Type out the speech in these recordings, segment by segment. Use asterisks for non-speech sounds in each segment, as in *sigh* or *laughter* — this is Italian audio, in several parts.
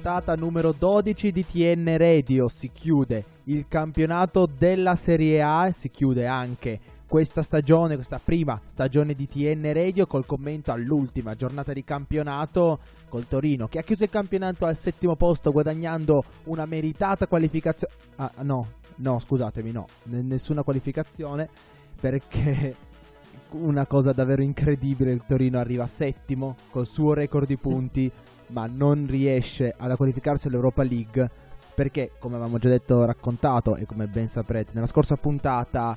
puntata numero 12 di TN Radio si chiude. Il campionato della Serie A si chiude anche questa stagione, questa prima stagione di TN Radio col commento all'ultima giornata di campionato col Torino che ha chiuso il campionato al settimo posto guadagnando una meritata qualificazione. Ah, no, no, scusatemi, no, nessuna qualificazione perché una cosa davvero incredibile, il Torino arriva settimo col suo record di punti ma non riesce ad qualificarsi all'Europa League perché, come avevamo già detto raccontato e come ben saprete, nella scorsa puntata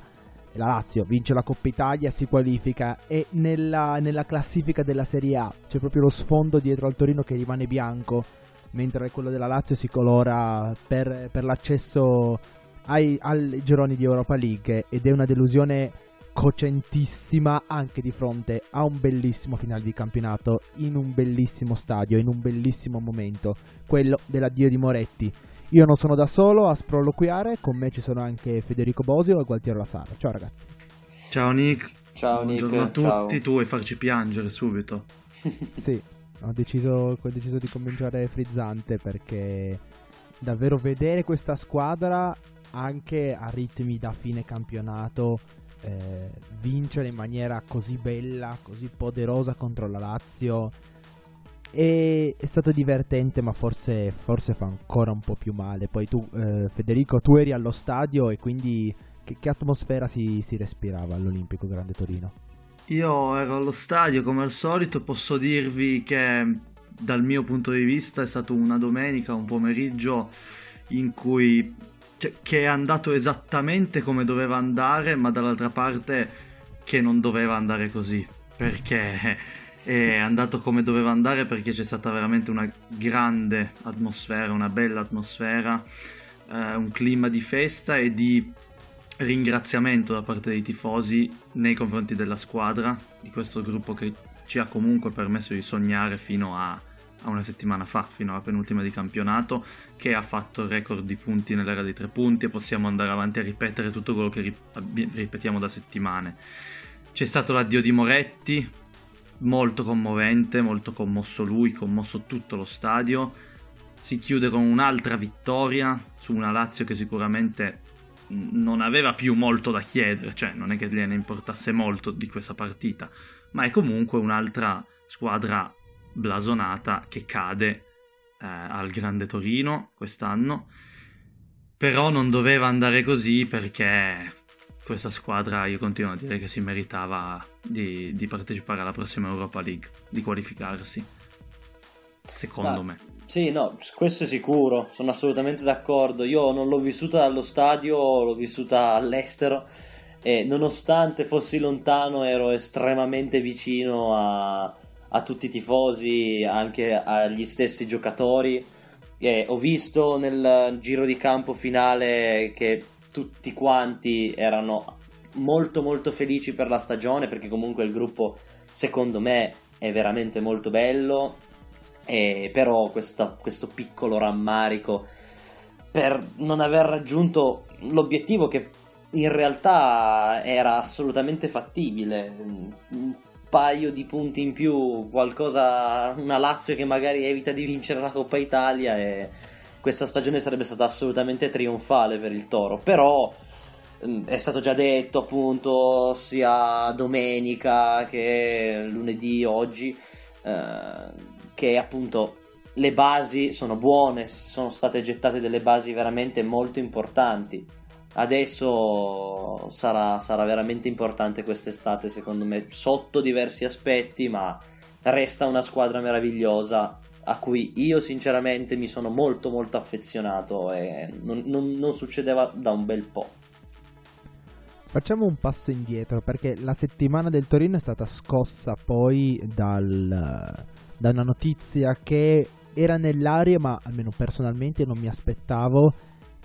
la Lazio vince la Coppa Italia, si qualifica e nella, nella classifica della Serie A c'è proprio lo sfondo dietro al Torino che rimane bianco, mentre quello della Lazio si colora per, per l'accesso ai, ai gironi di Europa League ed è una delusione cocentissima anche di fronte a un bellissimo finale di campionato in un bellissimo stadio, in un bellissimo momento, quello dell'addio di Moretti. Io non sono da solo a sproloquiare, con me ci sono anche Federico Bosio e Gualtiero Lasara. Ciao ragazzi. Ciao Nick. Ciao Buongiorno Nick. a tutti, ciao. tu vuoi farci piangere subito. *laughs* sì, ho deciso, ho deciso di cominciare frizzante perché davvero vedere questa squadra anche a ritmi da fine campionato eh, vincere in maniera così bella, così poderosa contro la Lazio è, è stato divertente ma forse, forse, fa ancora un po' più male. Poi tu eh, Federico, tu eri allo stadio e quindi che, che atmosfera si, si respirava all'Olimpico Grande Torino? Io ero allo stadio come al solito e posso dirvi che dal mio punto di vista è stata una domenica, un pomeriggio in cui cioè, che è andato esattamente come doveva andare, ma dall'altra parte che non doveva andare così, perché è andato come doveva andare perché c'è stata veramente una grande atmosfera, una bella atmosfera, eh, un clima di festa e di ringraziamento da parte dei tifosi nei confronti della squadra, di questo gruppo che ci ha comunque permesso di sognare fino a, a una settimana fa, fino alla penultima di campionato, che ha fatto il record di punti nell'era dei tre punti e possiamo andare avanti a ripetere tutto quello che rip- ripetiamo da settimane. C'è stato l'addio di Moretti, molto commovente, molto commosso lui, commosso tutto lo stadio. Si chiude con un'altra vittoria su una Lazio che sicuramente non aveva più molto da chiedere, cioè non è che gliene importasse molto di questa partita, ma è comunque un'altra squadra blasonata che cade eh, al Grande Torino quest'anno. Però non doveva andare così perché questa squadra io continuo a dire che si meritava di, di partecipare alla prossima Europa League, di qualificarsi. Secondo Ah, me. Sì, no, questo è sicuro, sono assolutamente d'accordo. Io non l'ho vissuta dallo stadio, l'ho vissuta all'estero e nonostante fossi lontano ero estremamente vicino a, a tutti i tifosi, anche agli stessi giocatori. E ho visto nel giro di campo finale che tutti quanti erano molto molto felici per la stagione perché comunque il gruppo secondo me è veramente molto bello e però questa- questo piccolo rammarico per non aver raggiunto l'obiettivo che in realtà era assolutamente fattibile. Paio di punti in più, qualcosa, una Lazio che magari evita di vincere la Coppa Italia e questa stagione sarebbe stata assolutamente trionfale per il Toro. Però mm, è stato già detto appunto sia domenica che lunedì oggi eh, che appunto le basi sono buone, sono state gettate delle basi veramente molto importanti adesso sarà, sarà veramente importante quest'estate secondo me sotto diversi aspetti ma resta una squadra meravigliosa a cui io sinceramente mi sono molto molto affezionato e non, non, non succedeva da un bel po'. Facciamo un passo indietro perché la settimana del Torino è stata scossa poi dal, da una notizia che era nell'aria ma almeno personalmente non mi aspettavo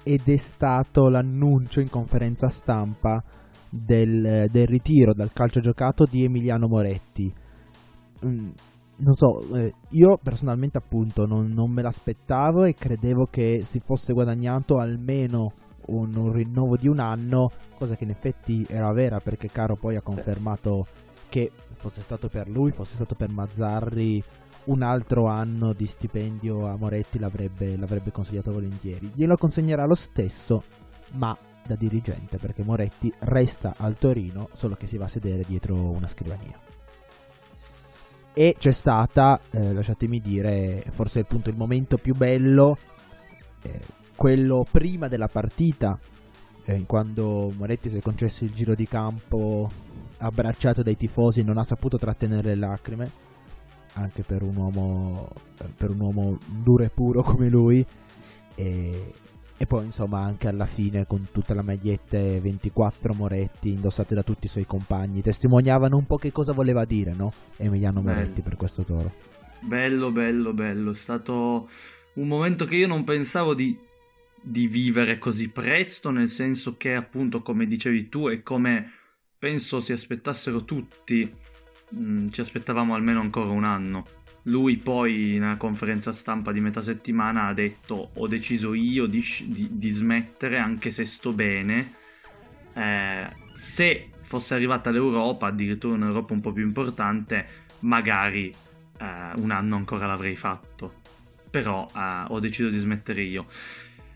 ed è stato l'annuncio in conferenza stampa del, del ritiro dal calcio giocato di Emiliano Moretti. Mm, non so, eh, io personalmente appunto non, non, me l'aspettavo e credevo che si fosse guadagnato almeno un, un, rinnovo di un anno, cosa che in effetti era vera perché Caro poi ha confermato che fosse stato per lui, fosse stato per Mazzarri un altro anno di stipendio a Moretti l'avrebbe, l'avrebbe consigliato volentieri. Glielo consegnerà lo stesso, ma da dirigente, perché Moretti resta al Torino, solo che si va a sedere dietro una scrivania. E c'è stata, eh, lasciatemi dire, forse appunto il momento più bello, eh, quello prima della partita, eh, quando Moretti si è concesso il giro di campo abbracciato dai tifosi e non ha saputo trattenere le lacrime anche per un uomo, per un uomo duro e puro come lui. E, e poi insomma anche alla fine con tutta la maglietta 24 Moretti indossate da tutti i suoi compagni testimoniavano un po' che cosa voleva dire no? Emiliano Moretti bello. per questo toro bello bello bello è stato un momento che io non pensavo di, di vivere così presto nel senso che appunto come dicevi tu e come penso si aspettassero tutti mm, ci aspettavamo almeno ancora un anno. Lui poi nella conferenza stampa di metà settimana ha detto ho deciso io di, di, di smettere anche se sto bene. Eh, se fosse arrivata l'Europa, addirittura un'Europa un po' più importante, magari eh, un anno ancora l'avrei fatto. Però eh, ho deciso di smettere io.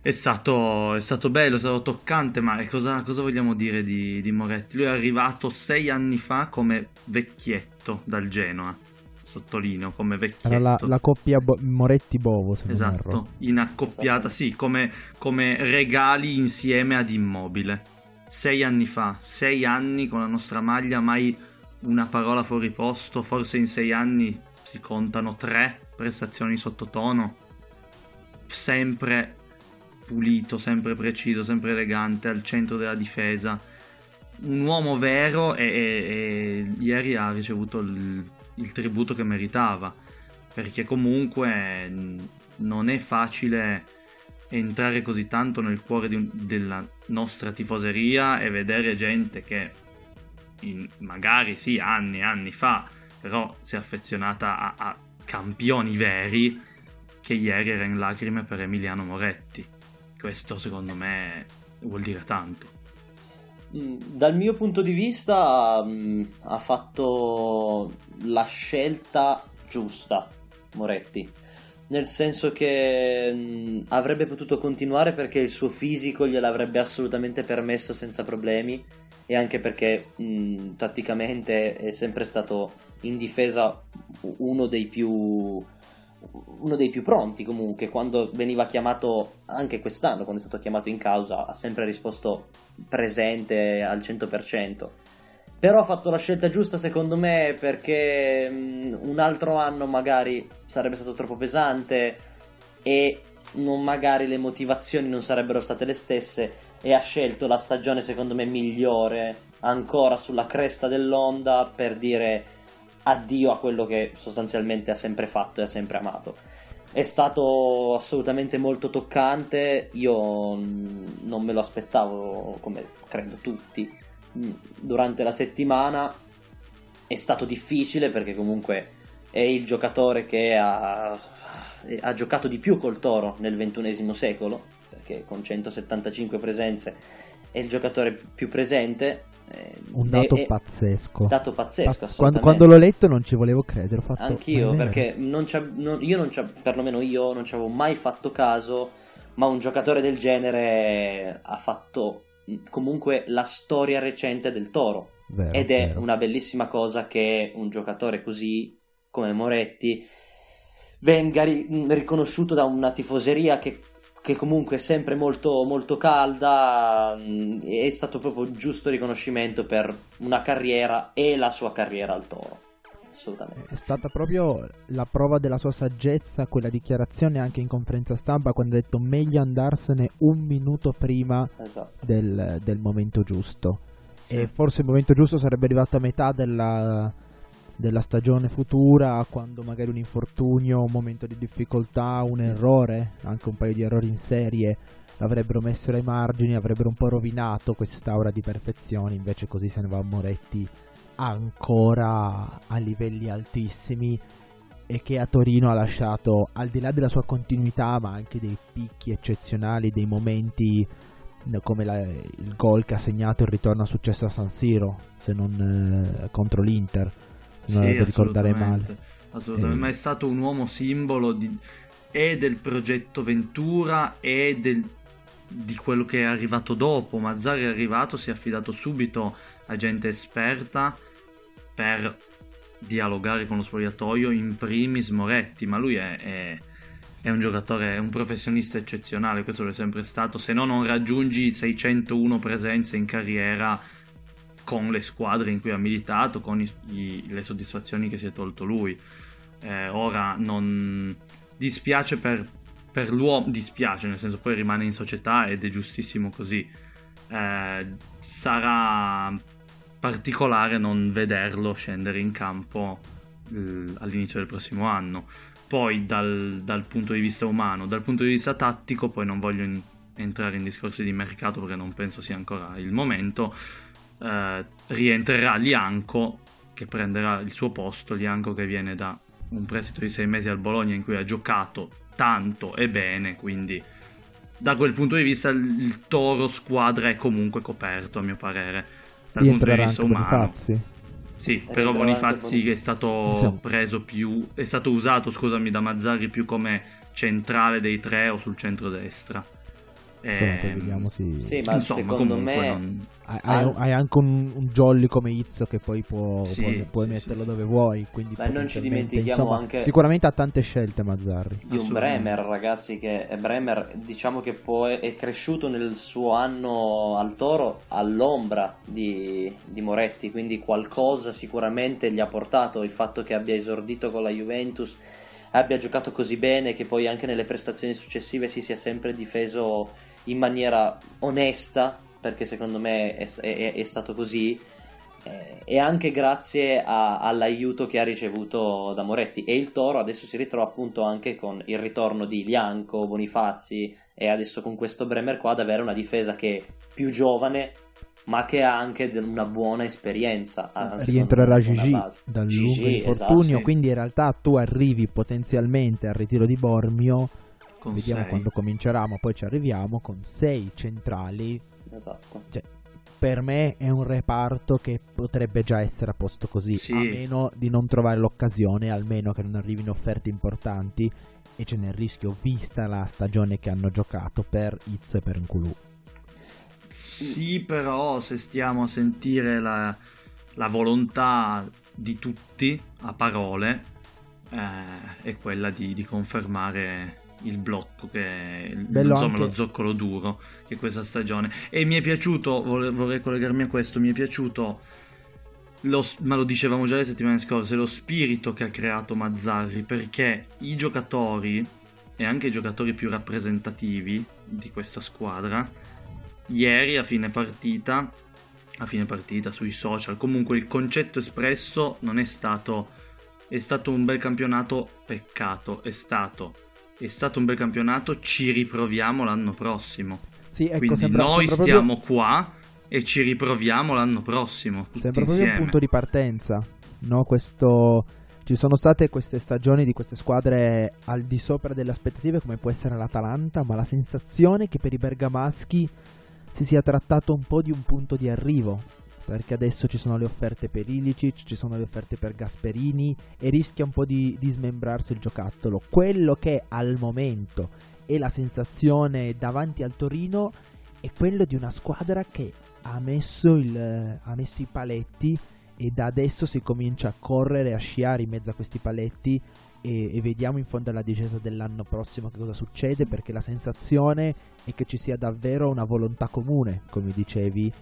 È stato, è stato, bello, è stato toccante, ma cosa, cosa vogliamo dire di, di, Moretti? Lui è arrivato sei anni fa come vecchietto dal Genoa, sottolineo, come vecchietto. Era la, la coppia Bo- Moretti-Bovo, se esatto, non in accoppiata, sì, come, come regali insieme ad Immobile. Sei anni fa, sei anni con la nostra maglia, mai una parola fuori posto, forse in sei anni si contano tre prestazioni sottotono, sempre pulito, sempre preciso, sempre elegante, al centro della difesa. Un uomo vero e, e, e ieri ha ricevuto il, il, tributo che meritava, perché comunque non è facile entrare così tanto nel cuore un, della nostra tifoseria e vedere gente che in, magari sì anni e anni fa, però si è affezionata a, a campioni veri che ieri era in lacrime per Emiliano Moretti. Questo secondo me vuol dire tanto. Mm, dal mio punto di vista mm, ha fatto la scelta giusta Moretti, nel senso che mm, avrebbe potuto continuare perché il suo fisico gliel'avrebbe assolutamente permesso senza problemi e anche perché mh, tatticamente è sempre stato in difesa uno dei più uno dei più pronti comunque, quando veniva chiamato anche quest'anno, quando è stato chiamato in causa, ha sempre risposto presente al 100%. Però ha fatto la scelta giusta secondo me perché um, un altro anno magari sarebbe stato troppo pesante e non magari le motivazioni non sarebbero state le stesse e ha scelto la stagione secondo me migliore ancora sulla cresta dell'onda per dire addio a quello che sostanzialmente ha sempre fatto e ha sempre amato. È stato assolutamente molto toccante, io non me lo aspettavo come credo tutti durante la settimana. È stato difficile perché comunque è il giocatore che ha, ha giocato di più col Toro nel XXI secolo, perché con 175 presenze è il giocatore più presente. Eh, un dato è, pazzesco. Dato pazzesco, quando, quando, l'ho letto non ci volevo credere. Ho fatto, Anch'io, perché non non, io non perlomeno io non ci avevo mai fatto caso, ma un giocatore del genere ha fatto comunque la storia recente del Toro. Vero, ed è vero. una bellissima cosa che un giocatore così come Moretti venga ri- riconosciuto da una tifoseria che, che comunque è sempre molto, molto calda. È stato proprio giusto riconoscimento per una carriera e la sua carriera al Toro. Assolutamente. È stata proprio la prova della sua saggezza quella dichiarazione anche in conferenza stampa quando ha detto meglio andarsene un minuto prima esatto. del, del, momento giusto. Sì. E forse il momento giusto sarebbe arrivato a metà della, della stagione futura, quando magari un infortunio, un momento di difficoltà, un errore, anche un paio di errori in serie, l'avrebbero messo ai margini, avrebbero un po' rovinato quest'aura di perfezione, invece così se ne va Moretti ancora a livelli altissimi e che a Torino ha lasciato, al di là della sua continuità, ma anche dei picchi eccezionali, dei momenti come la, il gol che ha segnato il ritorno a successo a San Siro, se non eh, contro l'Inter, non sì, ricordare male. Assolutamente, eh. ma è stato un uomo simbolo di, e del progetto Ventura e del, di quello che è arrivato dopo. Mazzari è arrivato, si è affidato subito a gente esperta per dialogare con lo spogliatoio, in primis Moretti, ma lui è, è, è un giocatore, è un professionista eccezionale, questo lo è sempre stato, se no non raggiungi 601 presenze in carriera con le squadre in cui ha militato, con i, i, le soddisfazioni che si è tolto lui. Eh, ora non dispiace per, per, l'uomo, dispiace nel senso poi rimane in società ed è giustissimo così. Eh, sarà particolare non vederlo scendere in campo eh, all'inizio del prossimo anno. Poi dal, dal, punto di vista umano, dal punto di vista tattico, poi non voglio in, entrare in discorsi di mercato perché non penso sia ancora il momento. Eh, rientrerà Lianco che prenderà il suo posto, Lianco che viene da un prestito di sei mesi al Bologna in cui ha giocato tanto e bene, quindi da quel punto di vista il Toro squadra è comunque coperto a mio parere dal punto di vista umano. Bonifazzi. Sì, però Bonifazzi che è stato sì. preso più, è stato usato, scusami, da Mazzari più come centrale dei tre o sul centro-destra. Insomma, eh, vediamo sì. sì, ma insomma, secondo me non... hai, hai, anche un, un, jolly come Izzo che poi può, sì, puoi, puoi sì, metterlo dove vuoi. Quindi ma non ci dimentichiamo insomma, anche. Sicuramente ha tante scelte Mazzarri. Di un Bremer, ragazzi, che Bremer diciamo che poi è cresciuto nel suo anno al toro all'ombra di, di Moretti. Quindi qualcosa sicuramente gli ha portato il fatto che abbia esordito con la Juventus abbia giocato così bene che poi anche nelle prestazioni successive si sia sempre difeso in maniera onesta, perché secondo me è, è, è stato così, eh, e anche grazie a, all'aiuto che ha ricevuto da Moretti. E il Toro adesso si ritrova appunto anche con il ritorno di Lianco, Bonifazzi e adesso con questo Bremer qua ad avere una difesa che è più giovane ma che ha anche una buona esperienza. Rientrerà Gigi dal lungo infortunio, esatto, quindi in realtà tu arrivi potenzialmente al ritiro di Bormio con Vediamo sei. quando comincerà, ma poi ci arriviamo con sei centrali. Esatto. Cioè, per me è un reparto che potrebbe già essere a posto così, sì. a meno di non trovare l'occasione, almeno che non arrivino offerte importanti e ce n'è il rischio vista la stagione che hanno giocato per Izzo e per Nkulu. Sì, però se stiamo a sentire la, la volontà di tutti a parole eh, è quella di, di confermare il blocco che è insomma anche... lo zoccolo duro che questa stagione. E mi è piaciuto vorrei, vorrei collegarmi a questo mi è piaciuto lo, ma lo dicevamo già le settimane scorse lo spirito che ha creato Mazzarri perché i giocatori e anche i giocatori più rappresentativi di questa squadra ieri a fine partita a fine partita sui social comunque il concetto espresso non è stato è stato un bel campionato peccato è stato è stato un bel campionato, ci riproviamo l'anno prossimo. Sì, ecco, Quindi sembra, noi sembra stiamo proprio... qua e ci riproviamo l'anno prossimo. Sembra proprio un punto di partenza, no? Questo... Ci sono state queste stagioni di queste squadre al di sopra delle aspettative come può essere l'Atalanta, ma la sensazione che per i bergamaschi si sia trattato un po' di un punto di arrivo, perché adesso ci sono le offerte per Ilicic, ci sono le offerte per Gasperini e rischia un po' di, di smembrarsi il giocattolo. Quello che al momento è la sensazione davanti al Torino è quello di una squadra che ha messo, il, ha messo i paletti e da adesso si comincia a correre, a sciare in mezzo a questi paletti e, e, vediamo in fondo alla discesa dell'anno prossimo che cosa succede perché la sensazione è che ci sia davvero una volontà comune, come dicevi,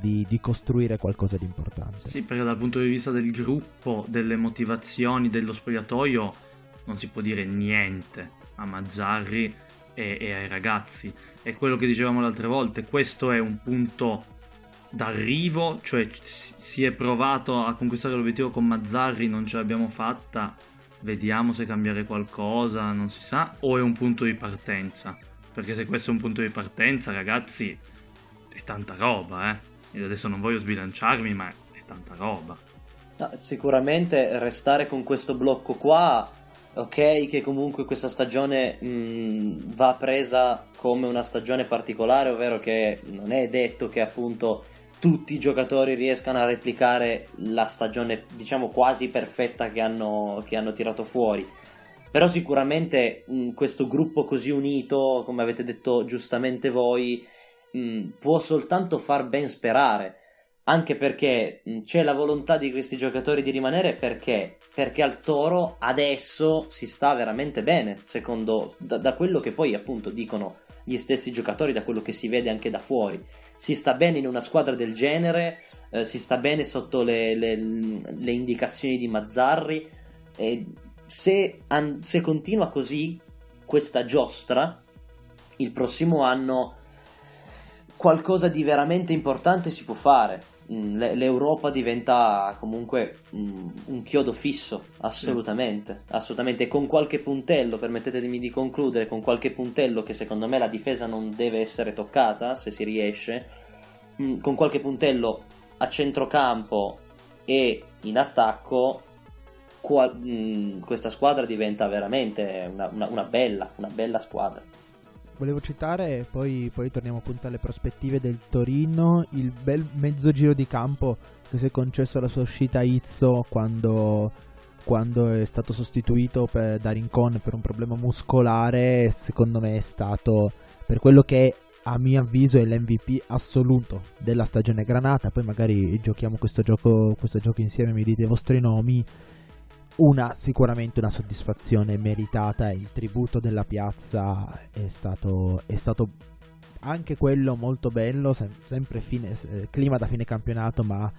di, di, costruire qualcosa di importante. Sì, perché dal punto di vista del gruppo, delle motivazioni, dello spogliatoio, non si può dire niente a Mazzarri e, e ai ragazzi. È quello che dicevamo le altre volte, questo è un punto d'arrivo, cioè si è provato a conquistare l'obiettivo con Mazzarri, non ce l'abbiamo fatta, vediamo se cambiare qualcosa, non si sa, o è un punto di partenza? Perché se questo è un punto di partenza, ragazzi, è tanta roba, eh. Io adesso non voglio sbilanciarmi, ma è tanta roba. No, sicuramente restare con questo blocco qua, ok, che comunque questa stagione mh, va presa come una stagione particolare, ovvero che non è detto che appunto tutti i giocatori riescano a replicare la stagione, diciamo, quasi perfetta che hanno, che hanno tirato fuori. Però sicuramente mh, questo gruppo così unito, come avete detto giustamente voi, mh, può soltanto far ben sperare. Anche perché mh, c'è la volontà di questi giocatori di rimanere perché? Perché al Toro adesso si sta veramente bene, secondo da, da quello che poi appunto dicono gli stessi giocatori, da quello che si vede anche da fuori. Si sta bene in una squadra del genere, eh, si sta bene sotto le, le, le indicazioni di Mazzarri. E se, an- se continua così questa giostra, il prossimo anno qualcosa di veramente importante si può fare. Mm, L'Europa diventa comunque mm, un chiodo fisso, assolutamente, assolutamente. Con qualche puntello, permettetemi di concludere, con qualche puntello che secondo me la difesa non deve essere toccata, se si riesce, mm, con qualche puntello a centrocampo e in attacco, questa squadra diventa veramente una, una, una, bella, una bella squadra volevo citare, poi, poi torniamo appunto alle prospettive del Torino, il bel mezzo giro di campo che si è concesso alla sua uscita a Izzo quando, quando è stato sostituito per, da Rincon per un problema muscolare, secondo me è stato per quello che a mio avviso è l'MVP assoluto della stagione granata. Poi magari giochiamo questo gioco, questo gioco insieme, mi dite i vostri nomi una sicuramente una soddisfazione meritata. Il tributo della piazza è stato, è stato anche quello molto bello sem- sempre fine, eh, clima da fine campionato ma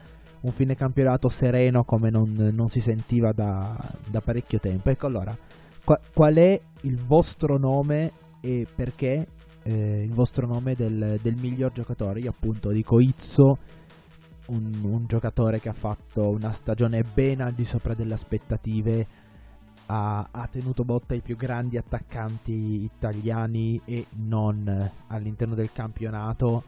un fine campionato sereno come non, non si sentiva da, da, parecchio tempo. Ecco allora qua, qual è il vostro nome e perché eh, il vostro nome del, del miglior giocatore? Io appunto dico Izzo un, un, giocatore che ha fatto una stagione ben al di sopra delle aspettative, ha, ha, tenuto botta ai più grandi attaccanti italiani e non all'interno del campionato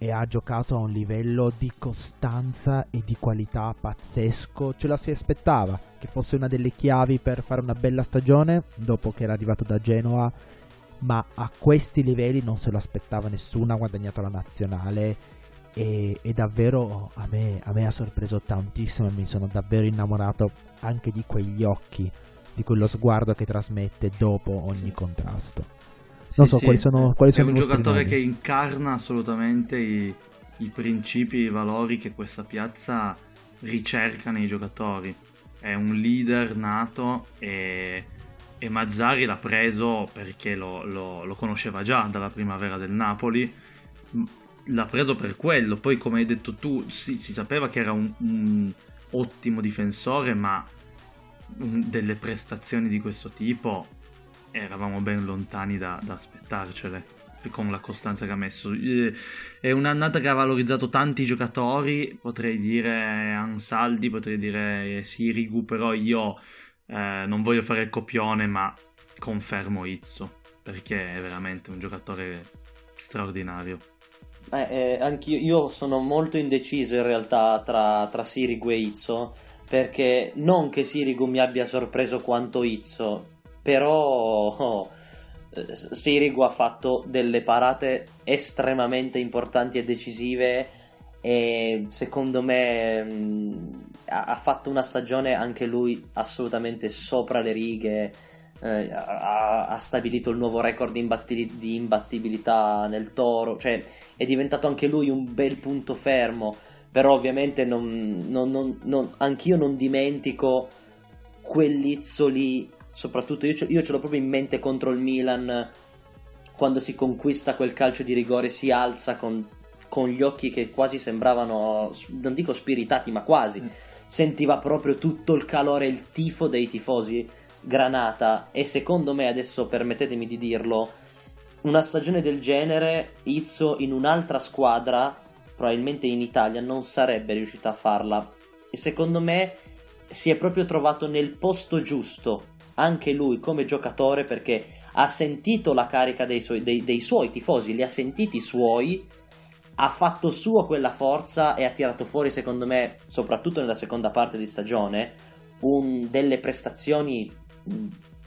e ha giocato a un livello di costanza e di qualità pazzesco. Ce la si aspettava che fosse una delle chiavi per fare una bella stagione dopo che era arrivato da Genoa, ma a questi livelli non se lo aspettava nessuno, ha guadagnato la nazionale e, e davvero a me, a me, ha sorpreso tantissimo e mi sono davvero innamorato anche di quegli occhi, di quello sguardo che trasmette dopo ogni sì. contrasto. Non sì, so sì. quali sono, quali sono È un giocatore nomi. che incarna assolutamente i, i principi i valori che questa piazza ricerca nei giocatori. È un leader nato e, e Mazzari l'ha preso perché lo, lo, lo conosceva già dalla primavera del Napoli l'ha preso per quello. Poi, come hai detto tu, si, si sapeva che era un, un ottimo difensore, ma delle prestazioni di questo tipo eravamo ben lontani da, da aspettarcele con la costanza che ha messo. Eh, è un'annata che ha valorizzato tanti giocatori, potrei dire Ansaldi, potrei dire Sirigu, però io eh, non voglio fare il copione, ma confermo Izzo, perché è veramente un giocatore straordinario. Eh, eh, io sono molto indeciso in realtà tra, tra Sirigu e Izzo, perché non che Sirigu mi abbia sorpreso quanto Izzo, però oh, Sirigu ha fatto delle parate estremamente importanti e decisive e secondo me mh, mm, ha, fatto una stagione anche lui assolutamente sopra le righe eh, ha, ha, stabilito il nuovo record di, imbatti- di, imbattibilità nel toro. Cioè è diventato anche lui un bel punto fermo. Però ovviamente non, non, non, anch'io non dimentico quell'izzo lì. Soprattutto io ce, io ce l'ho proprio in mente contro il Milan quando si conquista quel calcio di rigore si alza con, con gli occhi che quasi sembravano non dico spiritati ma quasi. Mm. sentiva proprio tutto il calore il tifo dei tifosi Granata e secondo me adesso permettetemi di dirlo una stagione del genere Izzo in un'altra squadra probabilmente in Italia non sarebbe riuscita a farla. E secondo me si è proprio trovato nel posto giusto anche lui come giocatore perché ha sentito la carica dei suoi, dei, dei suoi tifosi, li ha sentiti suoi, ha fatto suo quella forza e ha tirato fuori, secondo me, soprattutto nella seconda parte di stagione, un, delle prestazioni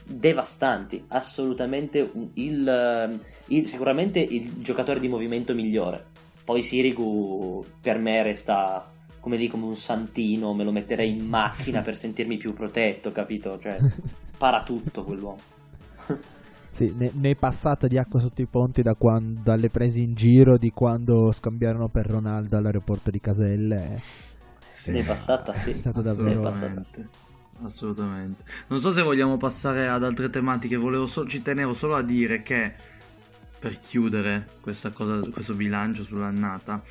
devastanti, assolutamente il, il, sicuramente il giocatore di movimento migliore. Poi Sirigu per me resta come lì come un santino, me lo metterei in macchina per sentirmi più protetto, capito? Cioè, *laughs* para tutto quell'uomo. *laughs* sì, ne, ne, è passata di acqua sotto i ponti da quando, dalle prese in giro di quando scambiarono per Ronaldo all'aeroporto di Caselle. Sì. Ne è passata, sì. È stato davvero... Assolutamente. Assolutamente. Non so se vogliamo passare ad altre tematiche, so- ci tenevo solo a dire che per chiudere cosa, questo bilancio sull'annata,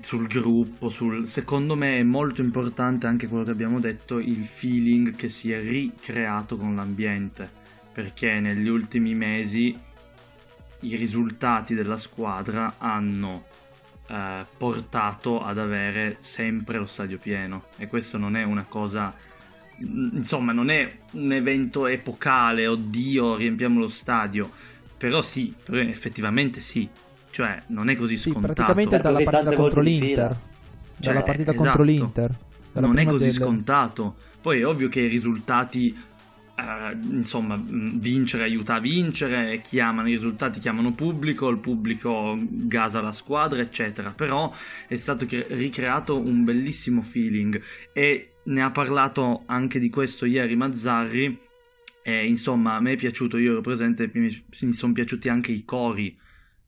sul gruppo, sul... secondo me è molto importante anche quello che abbiamo detto, il feeling che si è ricreato con l'ambiente, perché negli ultimi mesi i risultati della squadra hanno eh, portato ad avere sempre lo stadio pieno e questo non è una cosa insomma non è un evento epocale oddio riempiamo lo stadio però sì effettivamente sì cioè, non è così sì, scontato. praticamente dalla partita contro l'Inter. Cioè, dalla partita esatto. contro l'Inter. Non è così delle... scontato. Poi è ovvio che i risultati Uh, insomma, vincere aiuta a vincere, chiamano i risultati, chiamano pubblico, il pubblico gasa la squadra, eccetera. Però è stato ricreato un bellissimo feeling e ne ha parlato anche di questo ieri Mazzarri. E insomma, a me è piaciuto, io ero presente, mi, sono piaciuti anche i cori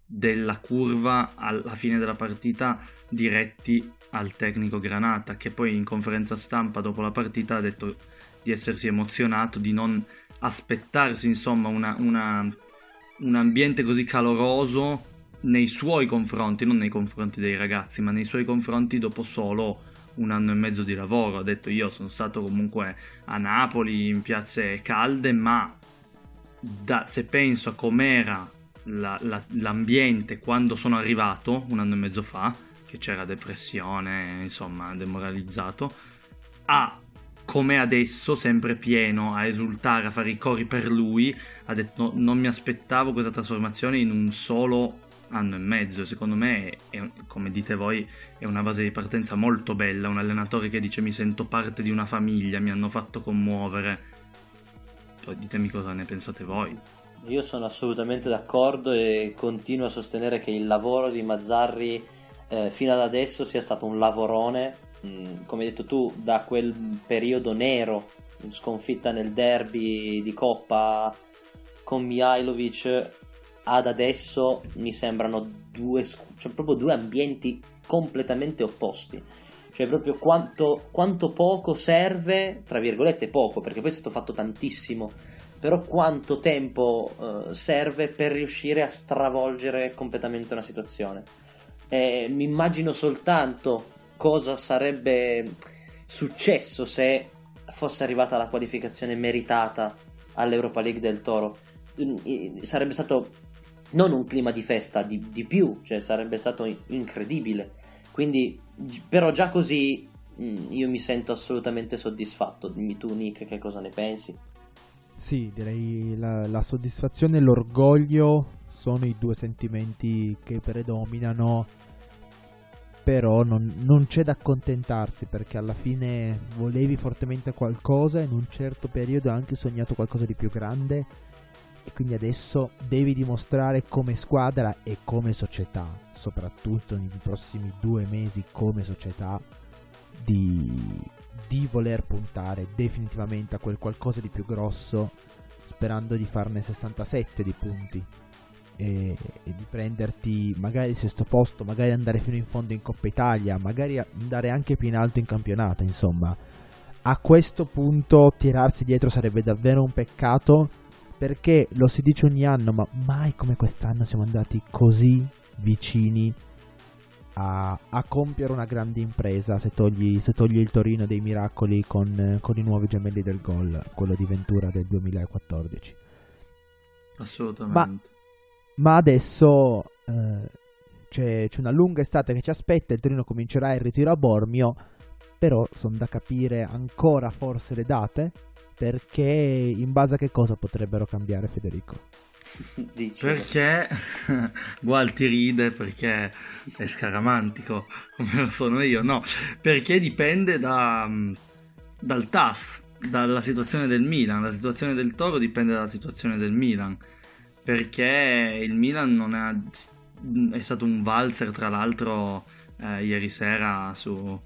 della curva alla fine della partita diretti al tecnico Granata che poi in conferenza stampa dopo la partita ha detto di essersi emozionato, di non aspettarsi insomma una, una, un ambiente così caloroso nei suoi confronti, non nei confronti dei ragazzi, ma nei suoi confronti dopo solo un anno e mezzo di lavoro. Ha detto io sono stato comunque a Napoli in piazze calde, ma da, se penso a com'era la, la, l'ambiente quando sono arrivato un anno e mezzo fa, che c'era depressione, insomma, demoralizzato, a come adesso, sempre pieno, a esultare, a fare i cori per lui, ha detto no, non mi aspettavo questa trasformazione in un solo anno e mezzo. Secondo me, è, come dite voi, è una base di partenza molto bella. Un allenatore che dice mi sento parte di una famiglia, mi hanno fatto commuovere. Poi ditemi cosa ne pensate voi. Io sono assolutamente d'accordo e continuo a sostenere che il lavoro di Mazzarri eh, fino ad adesso sia stato un lavorone, mh, mm, come hai detto tu, da quel periodo nero, sconfitta nel derby di Coppa con Mihailovic ad adesso mi sembrano due, cioè proprio due ambienti completamente opposti. Cioè proprio quanto, quanto poco serve, tra virgolette poco, perché poi è stato fatto tantissimo però quanto tempo uh, serve per riuscire a stravolgere completamente una situazione. E mi immagino soltanto cosa sarebbe successo se fosse arrivata la qualificazione meritata all'Europa League del Toro. Sarebbe stato non un clima di festa, di, di più, cioè sarebbe stato incredibile. Quindi, però già così mm, io mi sento assolutamente soddisfatto. Dimmi tu, Nick, che cosa ne pensi? Sì, direi la, la soddisfazione e l'orgoglio sono i due sentimenti che predominano, però non, non, c'è da accontentarsi perché alla fine volevi fortemente qualcosa, in un certo periodo hai anche sognato qualcosa di più grande e quindi adesso devi dimostrare come squadra e come società, soprattutto nei prossimi due mesi come società, di, di voler puntare definitivamente a quel qualcosa di più grosso, sperando di farne 67 di punti. E, e, di prenderti magari il sesto posto, magari andare fino in fondo in Coppa Italia, magari andare anche più in alto in campionato, insomma. A questo punto tirarsi dietro sarebbe davvero un peccato perché lo si dice ogni anno, ma mai come quest'anno siamo andati così vicini a, a compiere una grande impresa se togli, se togli, il Torino dei miracoli con, con i nuovi gemelli del gol, quello di Ventura del 2014. Assolutamente. Ma, ma adesso eh, c'è, c'è, una lunga estate che ci aspetta, il Torino comincerà il ritiro a Bormio, però sono da capire ancora forse le date, perché in base a che cosa potrebbero cambiare Federico? *laughs* Dicelo. Perché *laughs* Gualti ride perché è scaramantico *laughs* come lo sono io, no, perché dipende da, dal TAS, dalla situazione del Milan, la situazione del Toro dipende dalla situazione del Milan, perché il Milan non è, è stato un valzer tra l'altro eh, ieri sera su,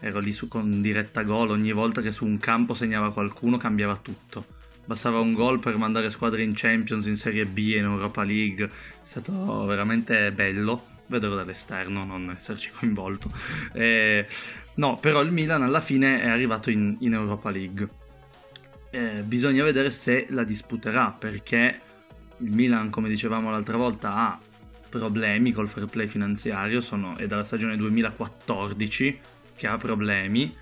ero lì su, con diretta gol, ogni volta che su un campo segnava qualcuno cambiava tutto. Bastava un gol per mandare squadre in Champions, in Serie B in Europa League. È stato veramente bello vederlo dall'esterno, non esserci *laughs* coinvolto. Eh, no, però il Milan alla fine è arrivato in, in Europa League. Eh, bisogna vedere se la disputerà perché il Milan, come dicevamo l'altra volta, ha problemi col fair play finanziario, sono, è dalla stagione 2014 che ha problemi,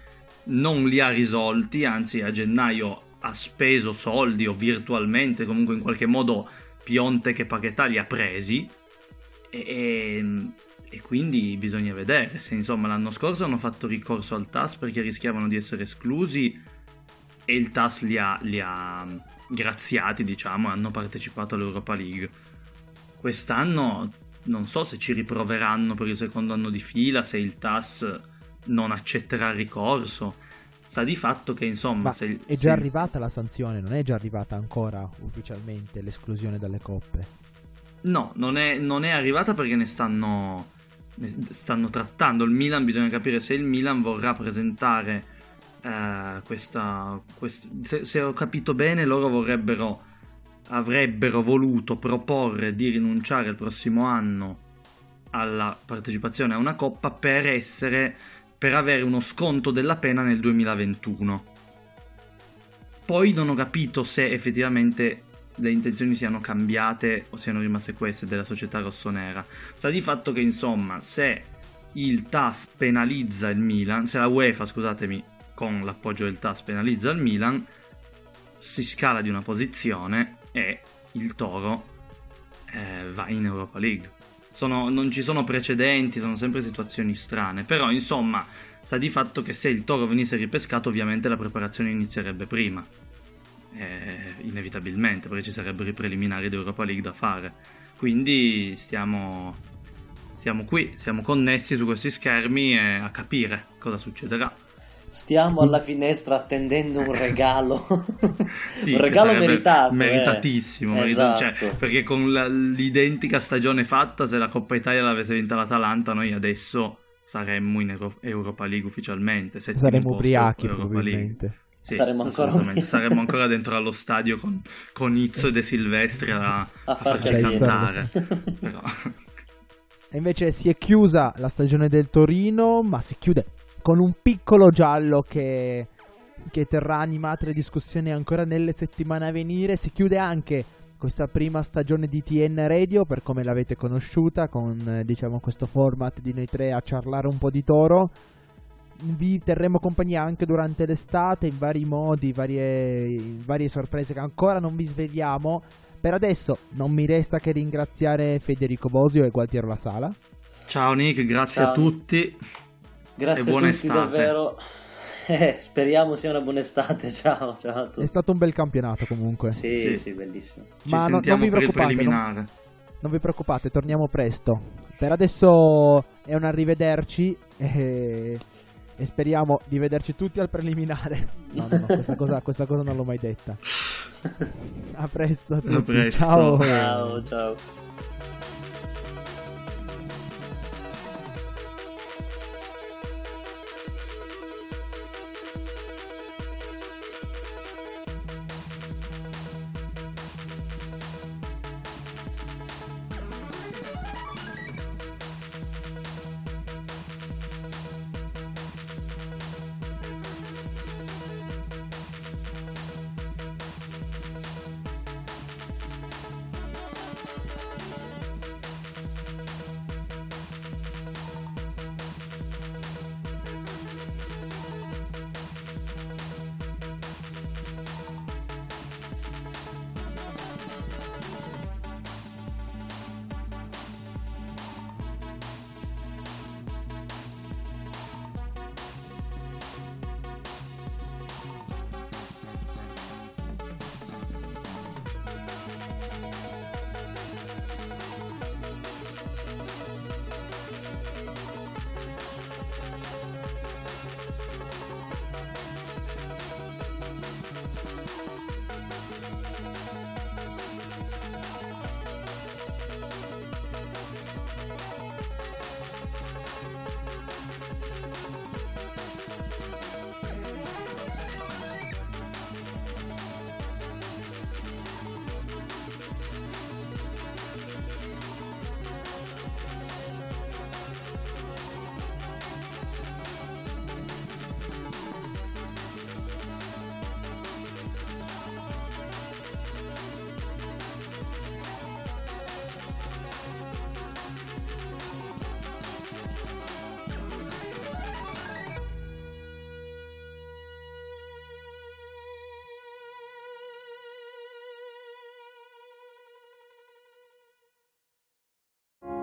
non li ha risolti, anzi a gennaio ha speso soldi o virtualmente, comunque in qualche modo Pionte che Paquetà li ha presi. E, e, e, quindi bisogna vedere se insomma l'anno scorso hanno fatto ricorso al TAS perché rischiavano di essere esclusi e il TAS li ha, li ha graziati diciamo hanno partecipato all'Europa League. Quest'anno non so se ci riproveranno per il secondo anno di fila se il TAS non accetterà il ricorso. Sa di fatto che insomma... Ma se, è già se... arrivata la sanzione, non è già arrivata ancora ufficialmente l'esclusione dalle coppe? No, non è, non è arrivata perché ne stanno, ne stanno trattando. Il Milan bisogna capire se il Milan vorrà presentare eh, questa... questa se, se ho capito bene, loro vorrebbero avrebbero voluto proporre di rinunciare il prossimo anno alla partecipazione a una coppa per essere per avere uno sconto della pena nel 2021. Poi non ho capito se effettivamente le intenzioni siano cambiate o siano rimaste queste della società rossonera. Sta di fatto che insomma, se il TAS penalizza il Milan, se la UEFA, scusatemi, con l'appoggio del TAS penalizza il Milan, si scala di una posizione e il Toro eh, va in Europa League sono, non ci sono precedenti, sono sempre situazioni strane. Però, insomma, sa di fatto che se il toro venisse ripescato, ovviamente la preparazione inizierebbe prima. Eh, inevitabilmente, perché ci sarebbero i preliminari d'Europa League da fare. Quindi stiamo, siamo qui, siamo connessi su questi schermi a capire cosa succederà. Stiamo alla *laughs* finestra attendendo un regalo. *laughs* sì, un regalo meritato. Meritatissimo. Eh. Meritato, cioè, esatto. perché con la, l'identica stagione fatta, se la Coppa Italia l'avesse vinta l'Atalanta, noi adesso saremmo in Euro- Europa League ufficialmente. Saremmo ubriachi probabilmente. Sì, saremmo, ancora... saremmo ancora dentro allo stadio con, con Izzo e De Silvestri a, a, a farci cantare. *laughs* Però... E invece si è chiusa la stagione del Torino, ma si chiude con un piccolo giallo che, che terrà animate le discussioni ancora nelle settimane a venire. Si chiude anche questa prima stagione di TN Radio per come l'avete conosciuta con diciamo questo format di noi tre a ciarlare un po' di toro vi terremo compagnia anche durante l'estate in vari modi varie, varie sorprese che ancora non vi svegliamo per adesso non mi resta che ringraziare Federico Bosio e Gualtiero La Sala ciao Nick grazie Ciao. a tutti Grazie a tutti estate. davvero. *laughs* Eh, speriamo sia una buona estate. *laughs* Ciao, ciao a tutti. È stato un bel campionato comunque. Sì, sì, sì bellissimo. Ci Ma no, non vi preoccupate. Non, non, vi preoccupate, torniamo presto. Per adesso è un arrivederci e, e speriamo di vederci tutti al preliminare. No, no, no questa, cosa, questa cosa non l'ho mai detta. *laughs* A presto a tutti. A presto. Ciao. Ciao, ciao.